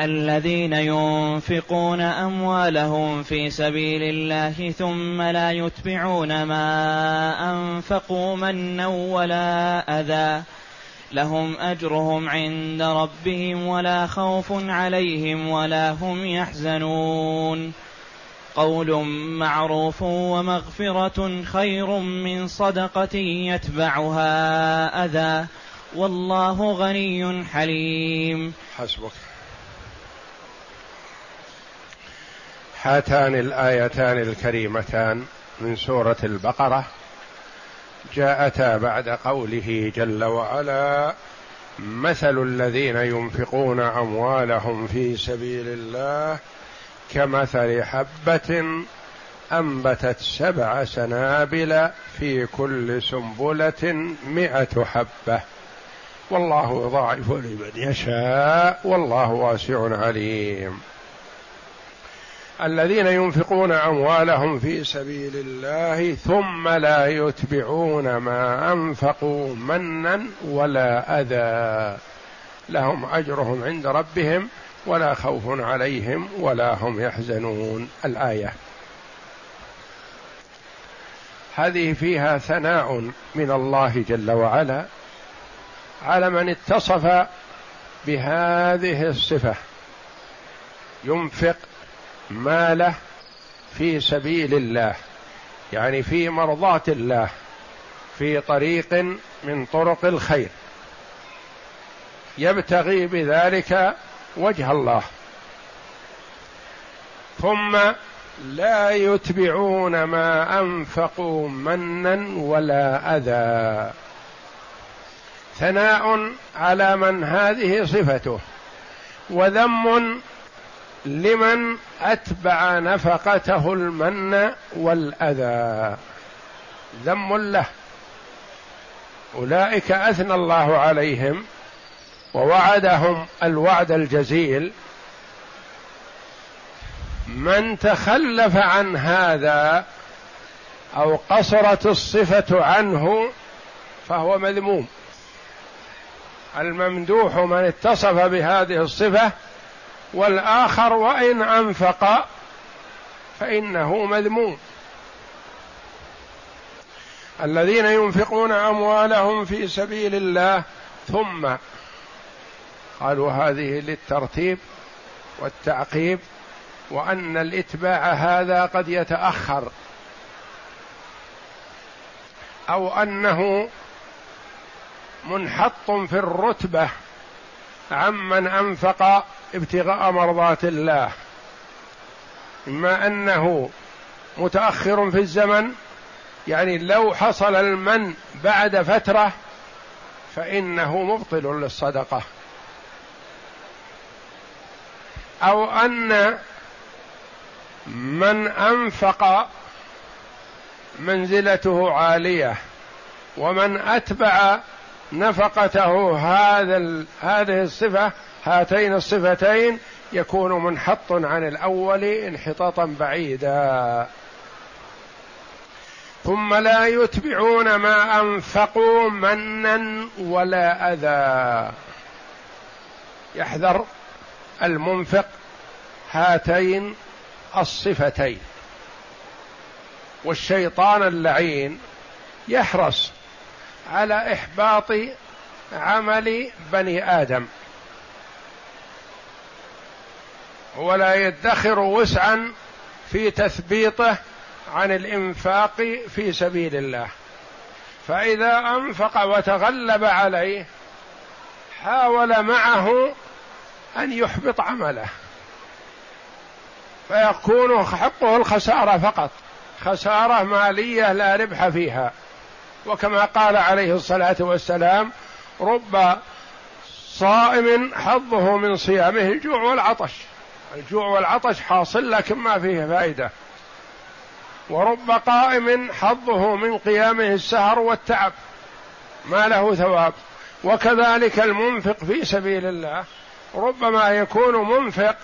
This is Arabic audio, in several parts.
الذين ينفقون أموالهم في سبيل الله ثم لا يتبعون ما أنفقوا منا ولا أذى. لهم أجرهم عند ربهم ولا خوف عليهم ولا هم يحزنون. قول معروف ومغفرة خير من صدقة يتبعها أذى. والله غني حليم. حسبك. هاتان الآيتان الكريمتان من سورة البقرة جاءتا بعد قوله جل وعلا مثل الذين ينفقون أموالهم في سبيل الله كمثل حبة أنبتت سبع سنابل في كل سنبلة مائه حبة. والله يضاعف لمن يشاء والله واسع عليم. الذين ينفقون أموالهم في سبيل الله ثم لا يتبعون ما أنفقوا منا ولا أذى. لهم أجرهم عند ربهم ولا خوف عليهم ولا هم يحزنون. الآية. هذه فيها ثناء من الله جل وعلا على من اتصف بهذه الصفة. ينفق ماله في سبيل الله يعني في مرضاة الله في طريق من طرق الخير. يبتغي بذلك وجه الله. ثم لا يتبعون ما أنفقوا منا ولا أذى. ثناء على من هذه صفته وذم لمن أتبع نفقته المن والأذى. ذم له. أولئك أثنى الله عليهم ووعدهم الوعد الجزيل. من تخلف عن هذا أو قصرت الصفة عنه فهو مذموم. الممدوح من اتصف بهذه الصفة والآخر وإن أنفق فإنه مذموم. الذين ينفقون أموالهم في سبيل الله ثم قالوا هذه للترتيب والتعقيب وأن الإتباع هذا قد يتأخر أو أنه منحط في الرتبة عمن أنفق ابتغاء مرضات الله إما أنه متأخر في الزمن يعني لو حصل المن بعد فترة فإنه مبطل للصدقة. أو أن من أنفق منزلته عالية ومن أتبع نفقته هذا هذه الصفة هاتين الصفتين يكون منحط عن الأول انحطاطا بعيدا. ثم لا يتبعون ما أنفقوا منا ولا أذى. يحذر المنفق هاتين الصفتين. والشيطان اللعين يحرص على إحباط عمل بني آدم. ولا يدخر وسعا في تثبيطه عن الإنفاق في سبيل الله. فإذا أنفق وتغلب عليه حاول معه أن يحبط عمله. فيكون حقه الخسارة فقط. خسارة مالية لا ربح فيها. وكما قال عليه الصلاة والسلام رب صائم حظه من صيامه الجوع والعطش. الجوع والعطش حاصل لكن ما فيه فائدة. ورب قائم حظه من قيامه السهر والتعب. ما له ثواب. وكذلك المنفق في سبيل الله. ربما يكون منفق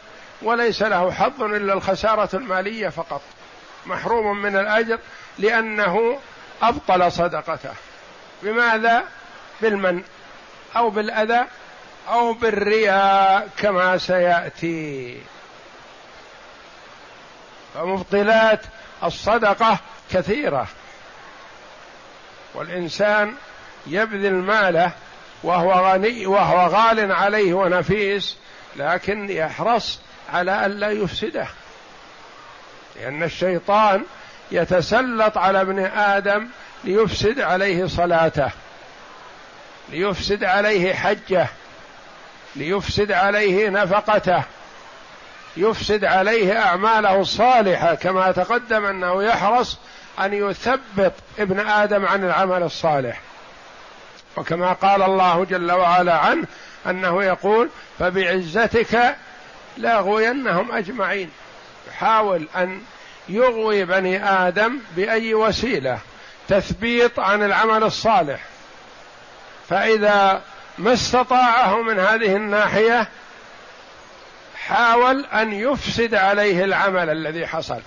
وليس له حظ إلا الخسارة المالية فقط. محروم من الأجر لأنه أبطل صدقته. بماذا؟ بالمن أو بالأذى أو بالرياء كما سيأتي. فمبطلات الصدقة كثيرة. والإنسان يبذل ماله وهو غني وهو غال عليه ونفيس لكن يحرص على ألا يفسده. لأن الشيطان يتسلط على ابن آدم ليفسد عليه صلاته ليفسد عليه حجه ليفسد عليه نفقته يفسد عليه أعماله الصالحة كما تقدم أنه يحرص أن يثبط ابن آدم عن العمل الصالح. وكما قال الله جل وعلا عنه أنه يقول فبعزتك لأغوينهم أجمعين يحاول أن يغوي بني آدم بأي وسيلة؟ تثبيط عن العمل الصالح. فإذا ما استطاعه من هذه الناحية حاول أن يفسد عليه العمل الذي حصل.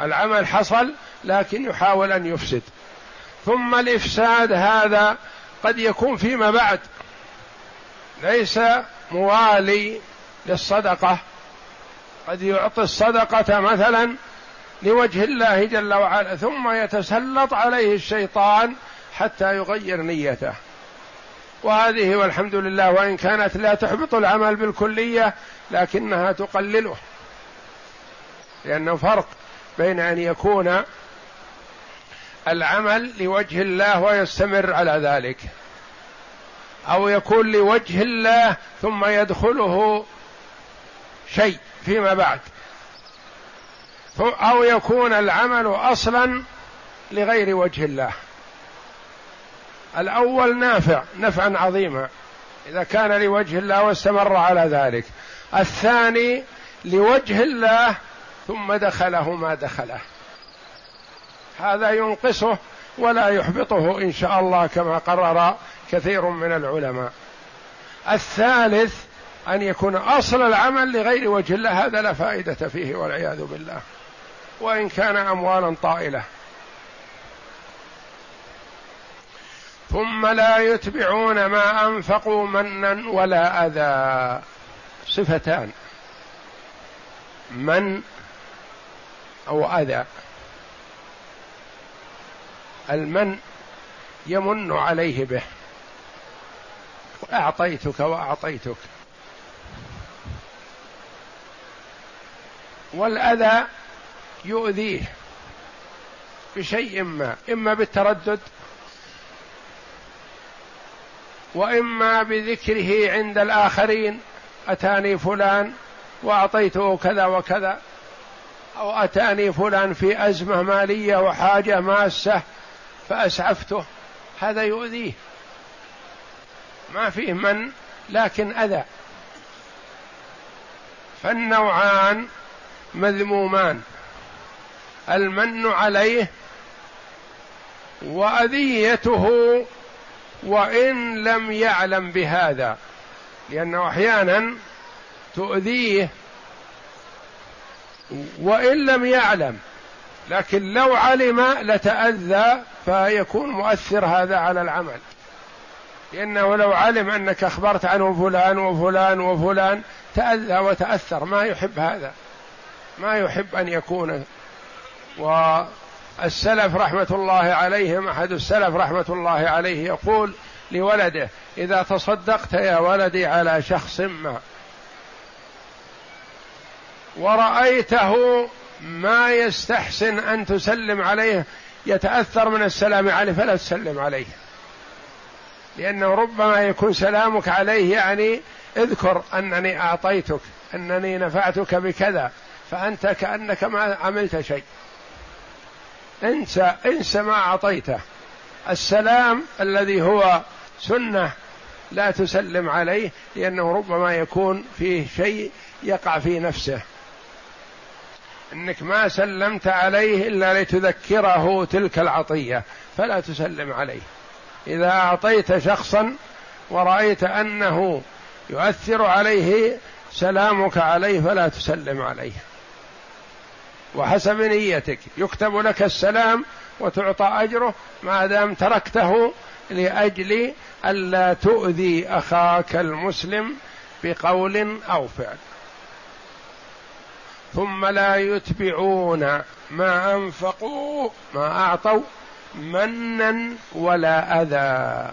العمل حصل لكن يحاول أن يفسد. ثم الإفساد هذا قد يكون فيما بعد. ليس موالي للصدقة. قد يعطي الصدقة مثلا لوجه الله جل وعلا ثم يتسلط عليه الشيطان حتى يغير نيته. وهذه والحمد لله وإن كانت لا تحبط العمل بالكلية لكنها تقلله. لأنه فرق بين أن يكون العمل لوجه الله ويستمر على ذلك أو يكون لوجه الله ثم يدخله شيء. فيما بعد. أو يكون العمل أصلا لغير وجه الله. الأول نافع نفعا عظيما إذا كان لوجه الله واستمر على ذلك. الثاني لوجه الله ثم دخله ما دخله. هذا ينقصه ولا يحبطه إن شاء الله كما قرر كثير من العلماء. الثالث أن يكون أصل العمل لغير وجه الله هذا لا فائدة فيه والعياذ بالله. وإن كان أموالا طائلة. ثم لا يتبعون ما أنفقوا منا ولا أذى. صفتان. من أو أذى. المن يمن عليه به. اعطيتك وأعطيتك. والأذى يؤذيه بشيء ما إما بالتردد وإما بذكره عند الآخرين أتاني فلان وأعطيته كذا وكذا أو أتاني فلان في أزمة مالية وحاجة ماسة فأسعفته هذا يؤذيه. ما فيه من لكن أذى. فالنوعان مذمومان. المن عليه وأذيته وإن لم يعلم بهذا. لأنه أحيانا تؤذيه وإن لم يعلم. لكن لو علم لتأذى فيكون مؤثر هذا على العمل. لأنه لو علم أنك أخبرت عنه فلان وفلان وفلان تأذى وتأثر. ما يحب هذا. ما يحب أن يكون. والسلف رحمة الله عليهم أحد السلف رحمة الله عليه يقول لولده إذا تصدقت يا ولدي على شخص ما ورأيته ما يستحسن أن تسلم عليه يتأثر من السلام عليه فلا تسلم عليه. لأنه ربما يكون سلامك عليه يعني اذكر أنني أعطيتك أنني نفعتك بكذا. فأنت كأنك ما عملت شيء. انسى انسى ما أعطيته. السلام الذي هو سنة لا تسلم عليه لأنه ربما يكون فيه شيء يقع في نفسه. إنك ما سلمت عليه إلا لتذكره تلك العطية فلا تسلم عليه. إذا أعطيت شخصا ورأيت أنه يؤثر عليه سلامك عليه فلا تسلم عليه. وحسب نيتك. يكتب لك السلام وتعطى أجره. ما دام تركته لأجل ألا تؤذي أخاك المسلم بقول أو فعل. ثم لا يتبعون ما أنفقوا ما أعطوا منا ولا أذى.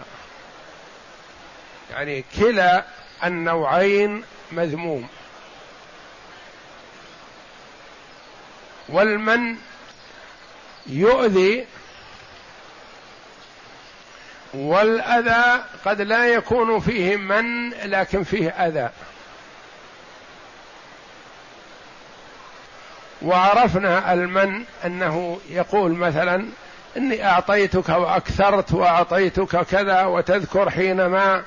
يعني كلا النوعين مذموم. والمن يؤذي والأذى قد لا يكون فيه من لكن فيه أذى. وعرفنا المن أنه يقول مثلا إني أعطيتك وأكثرت وأعطيتك كذا وتذكر حينما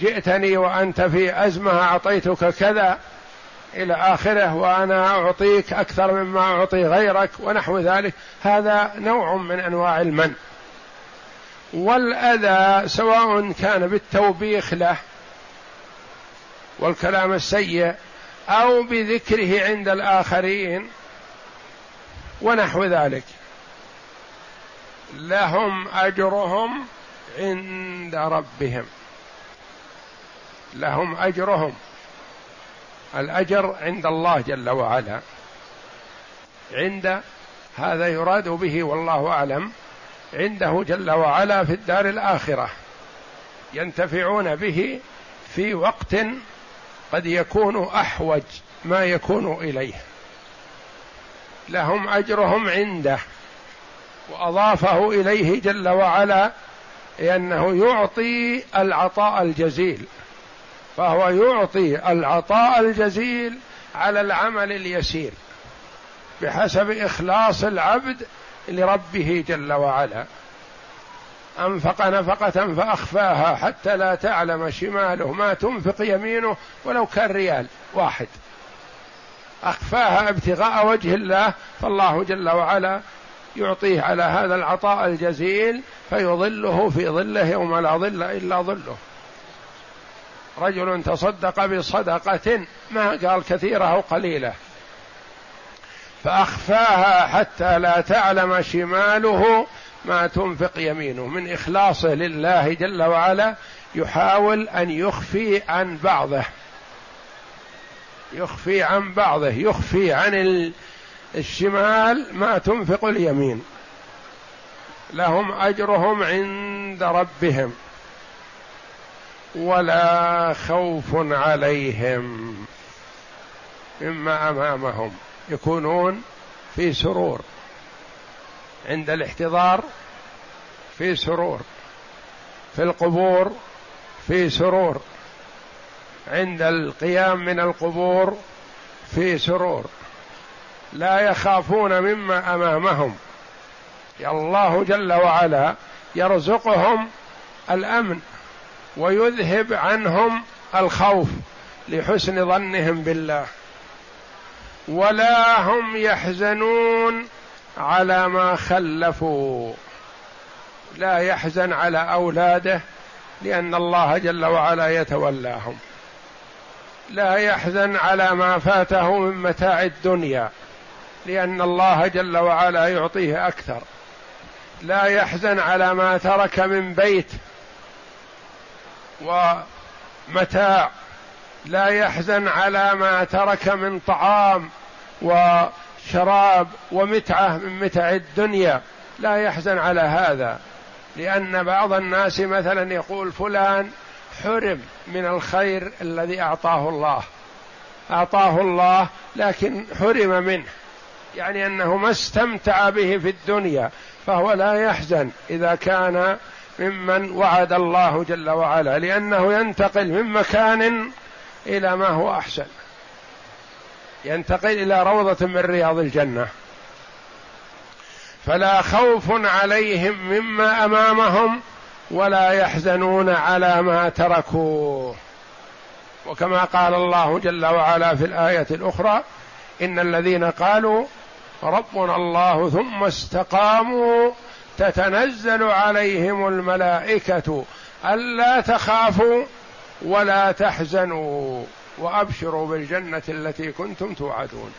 جئتني وأنت في أزمة أعطيتك كذا. إلى آخره وأنا أعطيك أكثر مما أعطي غيرك ونحو ذلك. هذا نوع من أنواع المن والأذى سواء كان بالتوبيخ له والكلام السيء أو بذكره عند الآخرين ونحو ذلك. لهم أجرهم عند ربهم. لهم أجرهم. الأجر عند الله جل وعلا. عند هذا يراد به والله أعلم. عنده جل وعلا في الدار الآخرة. ينتفعون به في وقت قد يكون أحوج ما يكون إليه. لهم أجرهم عنده. وأضافه إليه جل وعلا لأنه يعطي العطاء الجزيل. فهو يعطي العطاء الجزيل على العمل اليسير بحسب إخلاص العبد لربه جل وعلا. أنفق نفقة فأخفاها حتى لا تعلم شماله ما تنفق يمينه ولو كان ريال واحد. أخفاها ابتغاء وجه الله فالله جل وعلا يعطيه على هذا العطاء الجزيل فيظله في ظله يوم لا ظل إلا ظله. رجل تصدق بصدقة ما قال كثيرة أو قليلة. فأخفاها حتى لا تعلم شماله ما تنفق يمينه. من إخلاصه لله جل وعلا يحاول أن يخفي عن بعضه. يخفي عن بعضه. يخفي عن الشمال ما تنفق اليمين. لهم أجرهم عند ربهم. ولا خوف عليهم. مما أمامهم. يكونون في سرور. عند الاحتضار في سرور. في القبور في سرور. عند القيام من القبور في سرور. لا يخافون مما أمامهم. الله جل وعلا يرزقهم الأمن. ويذهب عنهم الخوف لحسن ظنهم بالله. ولا هم يحزنون على ما خلفوا. لا يحزن على أولاده لأن الله جل وعلا يتولاهم. لا يحزن على ما فاته من متاع الدنيا لأن الله جل وعلا يعطيه أكثر. لا يحزن على ما ترك من بيت ومتاع لا يحزن على ما ترك من طعام وشراب ومتعة من متع الدنيا. لا يحزن على هذا لأن بعض الناس مثلا يقول فلان حرم من الخير الذي أعطاه الله. أعطاه الله لكن حرم منه يعني أنه ما استمتع به في الدنيا فهو لا يحزن. إذا كان ممن وعد الله جل وعلا لأنه ينتقل من مكان إلى ما هو أحسن. ينتقل إلى روضة من رياض الجنة. فلا خوف عليهم مما أمامهم ولا يحزنون على ما تركوا وكما قال الله جل وعلا في الآية الأخرى إن الذين قالوا ربنا الله ثم استقاموا تتنزل عليهم الملائكة ألا تخافوا ولا تحزنوا وأبشروا بالجنة التي كنتم توعدون.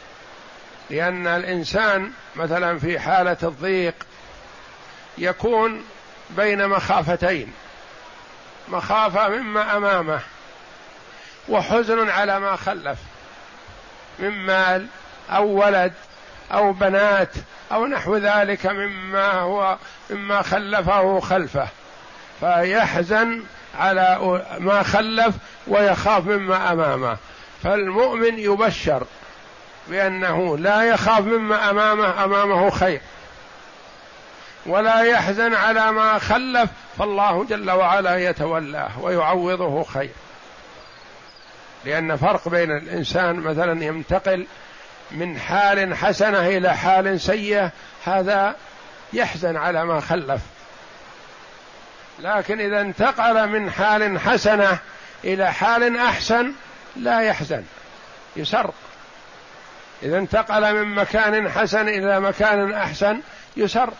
لأن الإنسان مثلا في حالة الضيق يكون بين مخافتين مخافة مما أمامه وحزن على ما خلف من مال أو ولد أو بنات أو نحو ذلك مما هو مما خلفه خلفه. فيحزن على ما خلف ويخاف مما أمامه. فالمؤمن يبشر بأنه لا يخاف مما أمامه أمامه خير. ولا يحزن على ما خلف فالله جل وعلا يتولاه ويعوضه خير. لأن فرق بين الإنسان مثلا ينتقل من حال حسنة إلى حال سيئة هذا يحزن على ما خلف. لكن إذا انتقل من حال حسنة إلى حال أحسن لا يحزن يسر. إذا انتقل من مكان حسن إلى مكان أحسن يسر.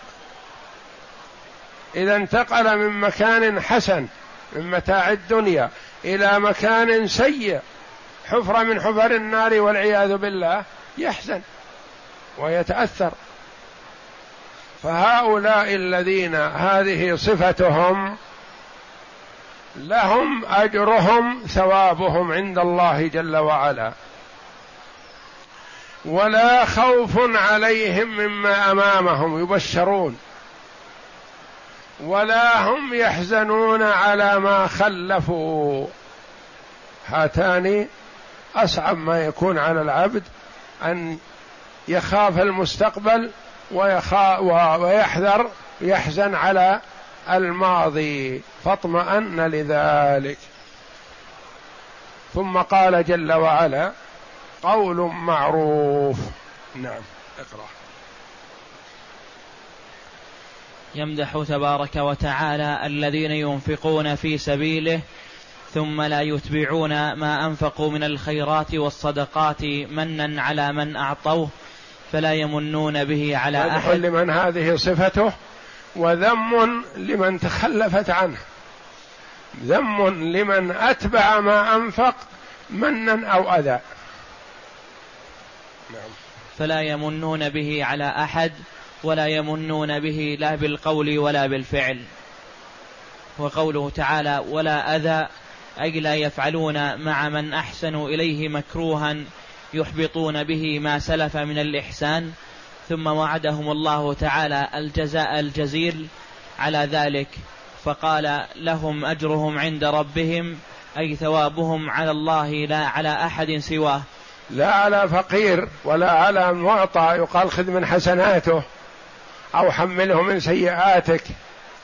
إذا انتقل من مكان حسن من متاع الدنيا إلى مكان سيء حفرة من حفر النار والعياذ بالله. يحزن ويتأثر. فهؤلاء الذين هذه صفتهم لهم أجرهم ثوابهم عند الله جل وعلا. ولا خوف عليهم مما أمامهم يبشرون. ولا هم يحزنون على ما خلفوا. هاتان أصعب ما يكون على العبد أن يخاف المستقبل ويخا ويحذر يحزن على الماضي. فاطمأن لذلك. ثم قال جل وعلا قول معروف. نعم اقرأ. يمدح تبارك وتعالى الذين ينفقون في سبيله ثم لا يتبعون ما أنفقوا من الخيرات والصدقات منا على من أعطوه فلا يمنون به على أحد. لمن هذه صفته وذم لمن تخلفت عنه. ذم لمن أتبع ما أنفق منا أو أذى. نعم. فلا يمنون به على أحد ولا يمنون به لا بالقول ولا بالفعل. وقوله تعالى ولا أذى أي لا يفعلون مع من احسنوا إليه مكروها يحبطون به ما سلف من الإحسان. ثم وعدهم الله تعالى الجزاء الجزيل على ذلك. فقال لهم أجرهم عند ربهم أي ثوابهم على الله لا على أحد سواه. لا على فقير ولا على معطى يقال خذ من حسناته أو حمله من سيئاتك.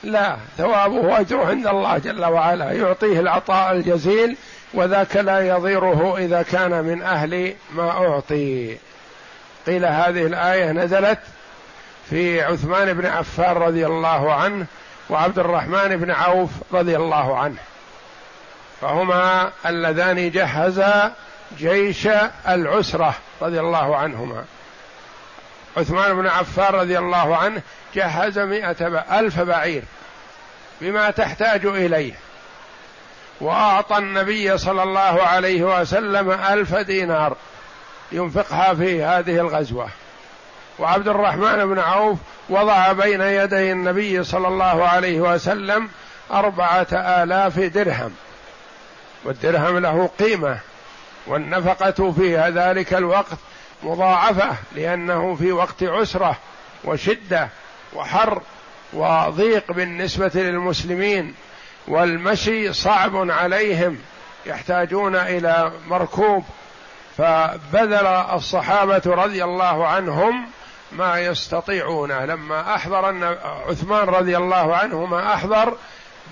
لا ثوابه وأجره عند الله جل وعلا. يعطيه العطاء الجزيل وذاك لا يضيره إذا كان من أهل ما أعطي. قيل هذه الآية نزلت في عثمان بن عفان رضي الله عنه وعبد الرحمن بن عوف رضي الله عنه. فهما اللذان جهزا جيش العسرة رضي الله عنهما. عثمان بن عفان رضي الله عنه جهز مئة ألف بعير بما تحتاج إليه وأعطى النبي صلى الله عليه وسلم ألف دينار ينفقها في هذه الغزوة. وعبد الرحمن بن عوف وضع بين يدي النبي صلى الله عليه وسلم أربعة آلاف درهم والدرهم له قيمة والنفقة في ذلك الوقت مضاعفة لأنه في وقت عسرة وشدة وحر وضيق بالنسبة للمسلمين والمشي صعب عليهم يحتاجون إلى مركوب. فبذل الصحابة رضي الله عنهم ما يستطيعونه لما أحضر عثمان رضي الله عنه ما أحضر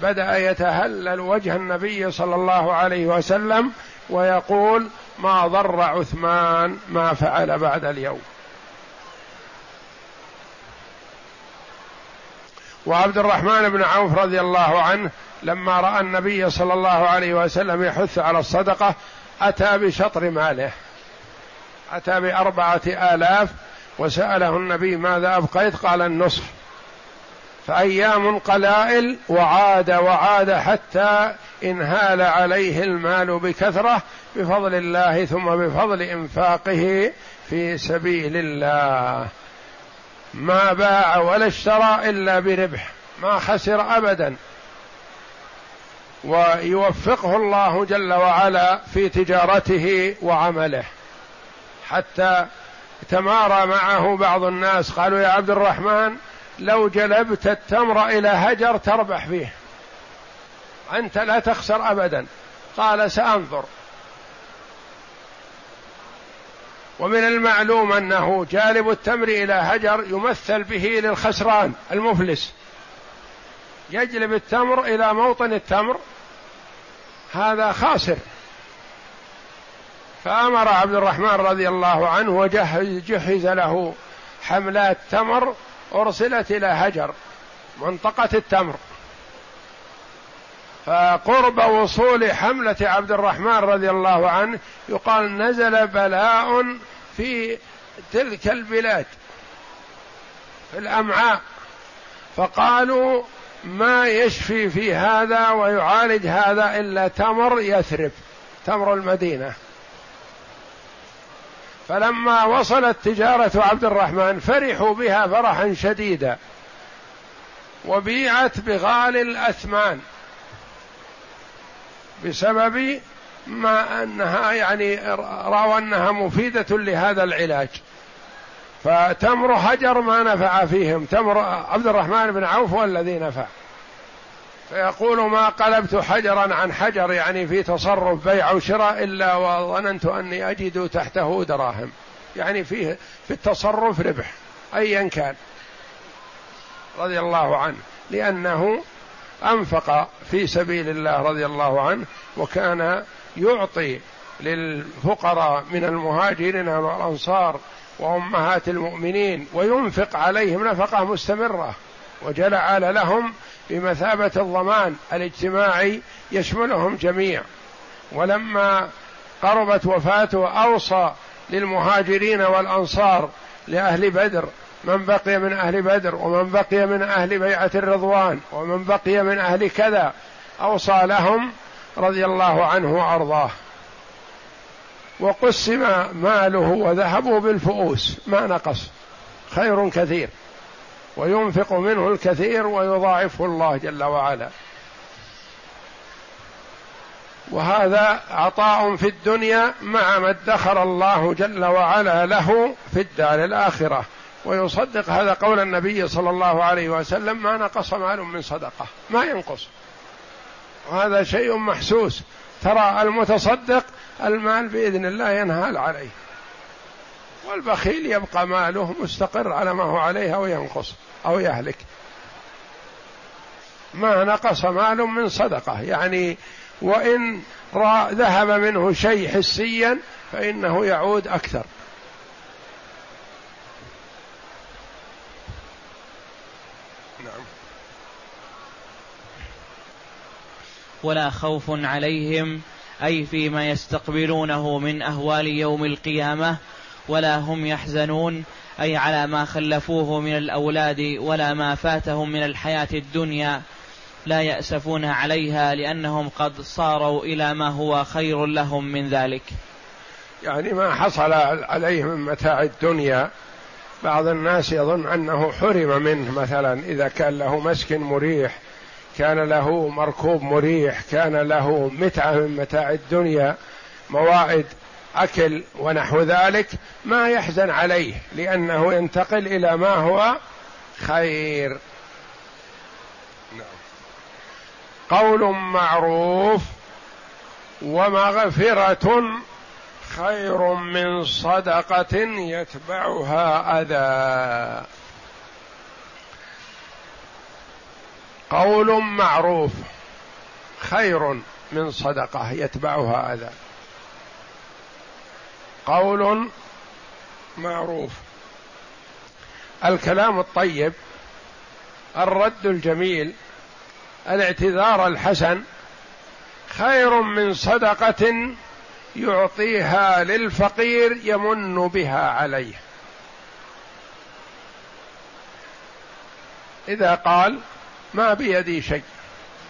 بدأ يتهلل وجه النبي صلى الله عليه وسلم ويقول ما ضر عثمان ما فعل بعد اليوم. وعبد الرحمن بن عوف رضي الله عنه لما رأى النبي صلى الله عليه وسلم يحث على الصدقة أتى بشطر ماله. أتى بأربعة آلاف وسأله النبي ماذا أبقيت؟ قال النصف. فأيام قلائل وعاد وعاد حتى انهال عليه المال بكثرة بفضل الله ثم بفضل إنفاقه في سبيل الله. ما باع ولا اشترى إلا بربح ما خسر أبدا. ويوفقه الله جل وعلا في تجارته وعمله. حتى تمارى معه بعض الناس قالوا يا عبد الرحمن لو جلبت التمر إلى هجر تربح فيه. أنت لا تخسر ابدا. قال سأنظر. ومن المعلوم أنه جالب التمر إلى هجر يمثل به للخسران المفلس. يجلب التمر إلى موطن التمر. هذا خاسر. فأمر عبد الرحمن رضي الله عنه وجهز جهز له حملات تمر أرسلت إلى هجر منطقة التمر. فقرب وصول حملة عبد الرحمن رضي الله عنه يقال نزل بلاء في تلك البلاد في الأمعاء. فقالوا ما يشفي في هذا ويعالج هذا إلا تمر يثرب تمر المدينة. فلما وصلت تجارة عبد الرحمن فرحوا بها فرحا شديدا وبيعت بغالي الأثمان. بسبب ما أنها يعني راوا أنها مفيدة لهذا العلاج. فتمر هجر ما نفع فيهم. تمر عبد الرحمن بن عوف هو الذي نفع. فيقول ما قلبت حجرا عن حجر يعني في تصرف بيع وشراء إلا وظننت أني أجد تحته دراهم. يعني فيه في التصرف ربح ايا كان. رضي الله عنه. لأنه أنفق في سبيل الله رضي الله عنه وكان يعطي للفقراء من المهاجرين والأنصار وأمهات المؤمنين وينفق عليهم نفقة مستمرة وجعل لهم بمثابة الضمان الاجتماعي يشملهم جميع. ولما قربت وفاته أوصى للمهاجرين والأنصار لأهل بدر من بقي من أهل بدر ومن بقي من أهل بيعة الرضوان ومن بقي من أهل كذا أوصى لهم رضي الله عنه وأرضاه. وقسم ماله وذهبه بالفؤوس ما نقص خير كثير وينفق منه الكثير ويضاعفه الله جل وعلا. وهذا عطاء في الدنيا مع ما ادخر الله جل وعلا له في الدار الآخرة. ويصدق هذا قول النبي صلى الله عليه وسلم ما نقص مال من صدقة ما ينقص. وهذا شيء محسوس. ترى المتصدق المال بإذن الله ينهال عليه. والبخيل يبقى ماله مستقر على ما هو عليه أو ينقص أو يهلك. ما نقص مال من صدقة يعني وإن ذهب منه شيء حسيا فإنه يعود أكثر نعم ولا خوف عليهم أي فيما يستقبلونه من أهوال يوم القيامة ولا هم يحزنون أي على ما خلفوه من الأولاد ولا ما فاتهم من الحياة الدنيا لا يأسفون عليها لأنهم قد صاروا إلى ما هو خير لهم من ذلك. يعني ما حصل عليه من متاع الدنيا بعض الناس يظن أنه حرم منه مثلا إذا كان له مسكن مريح كان له مركوب مريح كان له متعة من متاع الدنيا موائد أكل ونحو ذلك ما يحزن عليه لأنه ينتقل إلى ما هو خير نعم. قول معروف ومغفرة خير من صدقة يتبعها أذى قول معروف خير من صدقة يتبعها اذى قول معروف. الكلام الطيب الرد الجميل الاعتذار الحسن خير من صدقة يعطيها للفقير يمن بها عليه. إذا قال ما بيدي شيء.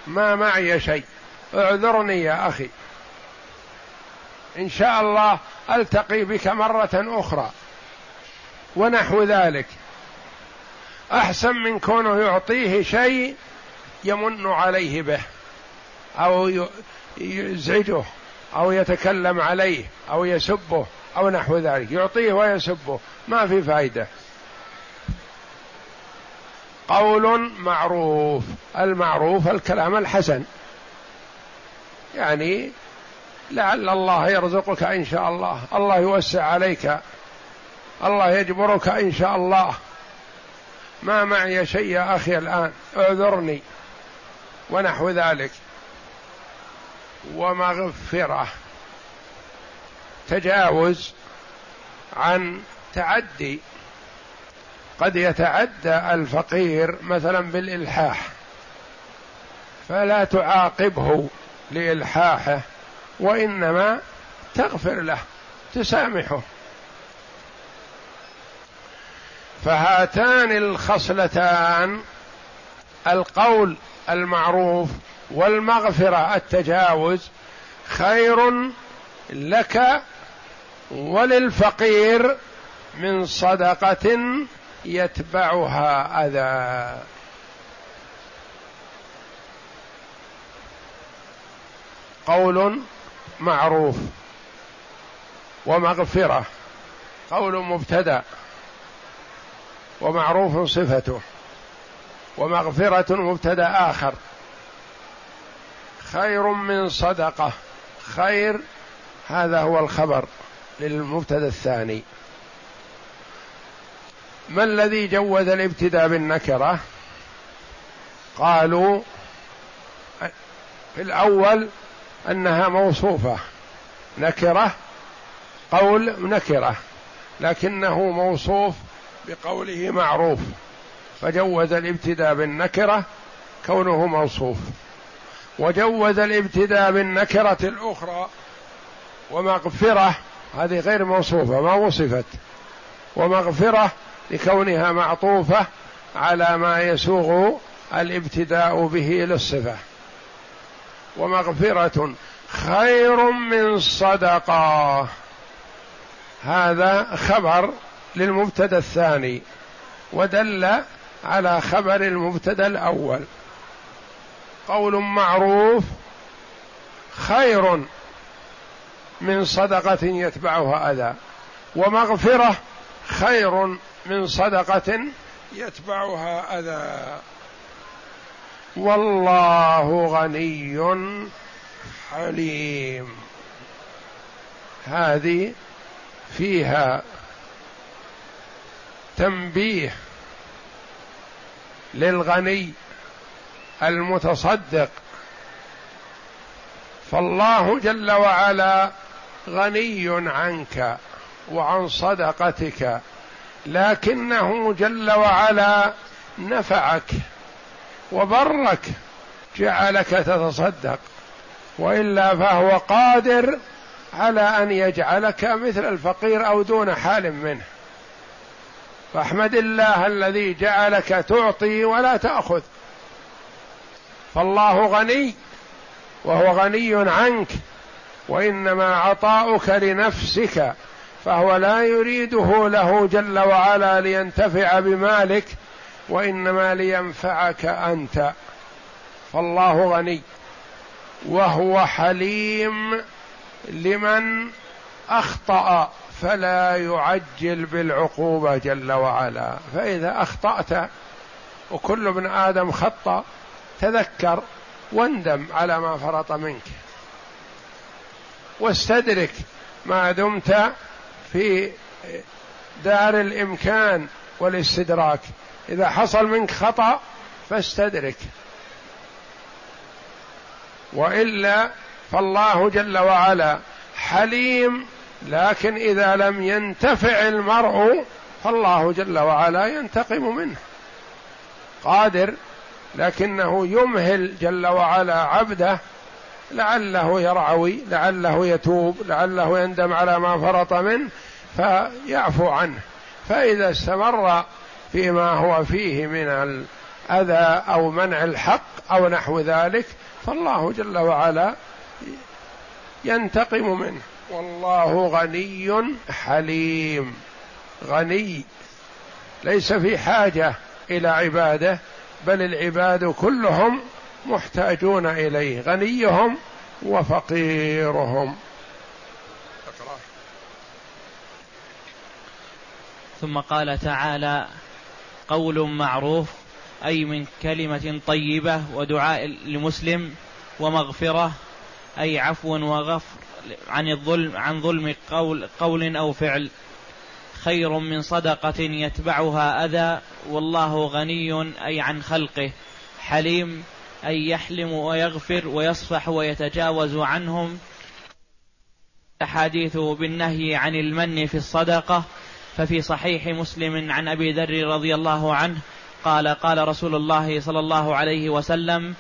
ما معي شيء. اعذرني يا أخي. إن شاء الله ألتقي بك مرة أخرى. ونحو ذلك. أحسن من كونه يعطيه شيء يمن عليه به. أو يزعجه. أو يتكلم عليه. أو يسبه. أو نحو ذلك. يعطيه ويسبه. ما في فائدة قول معروف. المعروف الكلام الحسن. يعني لعل الله يرزقك إن شاء الله. الله يوسع عليك. الله يجبرك إن شاء الله. ما معي شيء يا أخي الآن. اعذرني. ونحو ذلك. ومغفرة. تجاوز عن تعدي. قد يتعدى الفقير مثلا بالإلحاح فلا تعاقبه لإلحاحه وإنما تغفر له تسامحه. فهاتان الخصلتان القول المعروف والمغفرة التجاوز خير لك وللفقير من صدقة يتبعها أذى. قول معروف ومغفرة. قول مبتدأ ومعروف صفته ومغفرة مبتدأ آخر. خير من صدقة. خير هذا هو الخبر للمبتدأ الثاني. ما الذي جوز الابتداء بالنكرة؟ قالوا في الأول أنها موصوفة. نكرة قول نكرة لكنه موصوف بقوله معروف. فجوز الابتداء بالنكرة كونه موصوف. وجوز الابتداء بالنكرة الأخرى ومغفرة هذه غير موصوفة ما وصفت. ومغفرة لكونها معطوفة على ما يسوغ الابتداء به للصفة. ومغفرة خير من صدقة. هذا خبر للمبتدأ الثاني ودل على خبر المبتدأ الأول. قول معروف خير من صدقة يتبعها أذى ومغفرة خير من صدقة يتبعها أذى. والله غني حليم. هذه فيها تنبيه للغني المتصدق. فالله جل وعلا غني عنك وعن صدقتك. لكنه جل وعلا نفعك وبرك جعلك تتصدق وإلا فهو قادر على أن يجعلك مثل الفقير أو دون حال منه. فاحمد الله الذي جعلك تعطي ولا تأخذ. فالله غني وهو غني عنك وإنما عطاؤك لنفسك فهو لا يريده له جل وعلا لينتفع بمالك وإنما لينفعك أنت. فالله غني وهو حليم لمن أخطأ فلا يعجل بالعقوبة جل وعلا. فإذا أخطأت وكل ابن آدم خطأ تذكر واندم على ما فرط منك. واستدرك ما دمت في دار الإمكان والاستدراك. إذا حصل منك خطأ فاستدرك. وإلا فالله جل وعلا حليم لكن إذا لم ينتفع المرء فالله جل وعلا ينتقم منه. قادر لكنه يمهل جل وعلا عبده لعله يرعوي لعله يتوب لعله يندم على ما فرط منه فيعفو عنه. فإذا استمر فيما هو فيه من اذى أو منع الحق أو نحو ذلك فالله جل وعلا ينتقم منه. والله غني حليم. غني. ليس في حاجة إلى عبادة بل العباد كلهم محتاجون إليه. غنيهم وفقيرهم. ثم قال تعالى قول معروف أي من كلمة طيبة ودعاء لمسلم ومغفرة أي عفو وغفر عن الظلم عن ظلم قول قول أو فعل. خير من صدقة يتبعها أذى والله غني أي عن خلقه. حليم اي يحلم ويغفر ويصفح ويتجاوز عنهم احاديث بالنهي عن المن في الصدقة. ففي صحيح مسلم عن أبي ذر رضي الله عنه قال قال رسول الله صلى الله عليه وسلم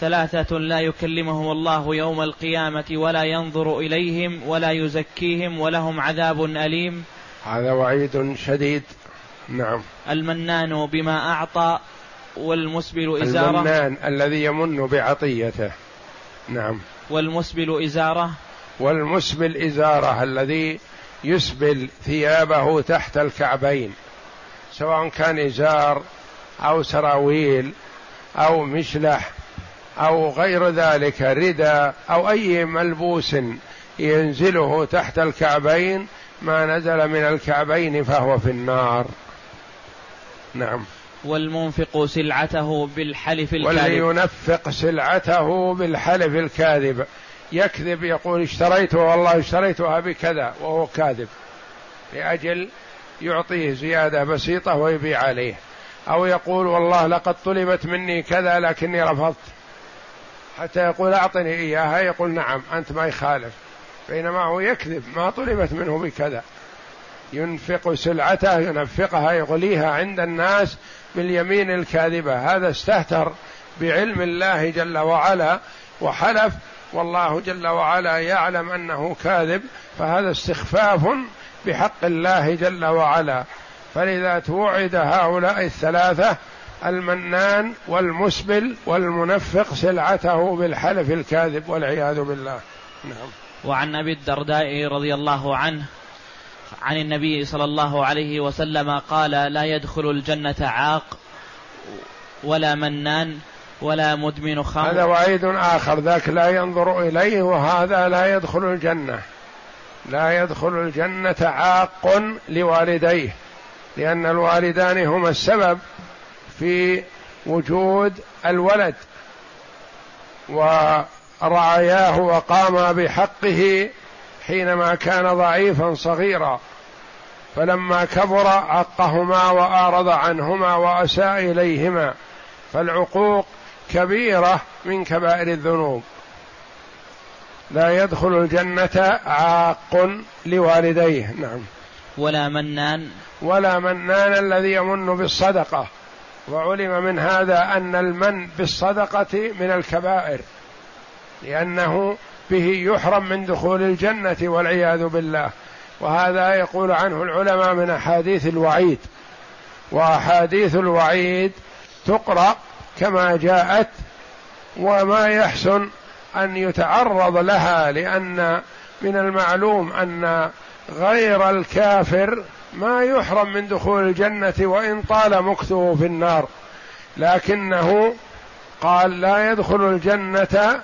ثلاثة لا يكلمهم الله يوم القيامة ولا ينظر إليهم ولا يزكيهم ولهم عذاب أليم. هذا وعيد شديد. نعم. المنان بما أعطى والمسبل إزارة. المنان الذي يمن بعطيته. نعم. والمسبل إزارة. والمسبل إزارة الذي يسبل ثيابه تحت الكعبين. سواء كان إزار أو سراويل أو مشلح أو غير ذلك ردى أو أي ملبوس ينزله تحت الكعبين ما نزل من الكعبين فهو في النار. نعم. والمنفق سلعته بالحلف الكاذب. والذي ينفق سلعته بالحلف الكاذب. يكذب يقول اشتريته والله اشتريتها بكذا وهو كاذب. لأجل يعطيه زيادة بسيطة ويبيع عليه. أو يقول والله لقد طلبت مني كذا لكني رفضت. حتى يقول أعطني إياها يقول نعم أنت ما يخالف. بينما هو يكذب ما طلبت منه بكذا. ينفق سلعته ينفقها يغليها عند الناس باليمين الكاذبة. هذا استهتر بعلم الله جل وعلا وحلف والله جل وعلا يعلم أنه كاذب فهذا استخفاف بحق الله جل وعلا. فلذا توعد هؤلاء الثلاثة المنان والمسبل والمنفق سلعته بالحلف الكاذب والعياذ بالله. نعم. وعن أبي الدرداء رضي الله عنه عن النبي صلى الله عليه وسلم قال لا يدخل الجنة عاق ولا منان ولا مدمن خمر. هذا وعيد آخر ذاك لا ينظر إليه وهذا لا يدخل الجنة. لا يدخل الجنة عاق لوالديه لأن الوالدان هما السبب في وجود الولد ورعاياه وقام بحقه حينما كان ضعيفا صغيرا فلما كبر عقهما وأعرض عنهما وأساء إليهما فالعقوق كبيرة من كبائر الذنوب. لا يدخل الجنة عاق لوالديه نعم. ولا منان. ولا منان الذي يمن بالصدقة. وعلم من هذا أن المن بالصدقة من الكبائر لأنه به يحرم من دخول الجنة والعياذ بالله. وهذا يقول عنه العلماء من أحاديث الوعيد. وأحاديث الوعيد تقرأ كما جاءت وما يحسن أن يتعرض لها لأن من المعلوم أن غير الكافر ما يحرم من دخول الجنة وإن طال مكثه في النار. لكنه قال لا يدخل الجنة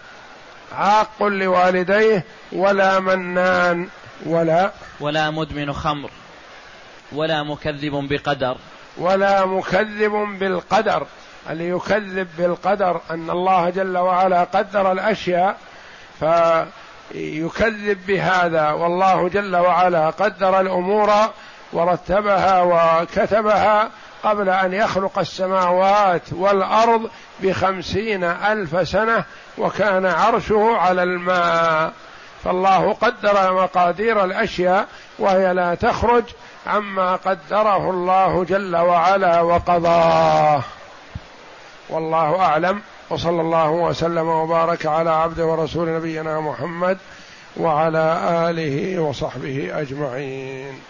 عاق لوالديه ولا منان ولا ولا مدمن خمر ولا مكذب بقدر ولا مكذب بالقدر. اللي يكذب بالقدر أن الله جل وعلا قدر الأشياء فيكذب بهذا. والله جل وعلا قدر الأمور ورتبها وكتبها قبل أن يخلق السماوات والأرض بخمسين ألف سنة وكان عرشه على الماء. فالله قدر مقادير الأشياء وهي لا تخرج عما قدره الله جل وعلا وقضاه. والله أعلم. وصلى الله وسلم وبارك على عبد ورسول نبينا محمد وعلى آله وصحبه أجمعين.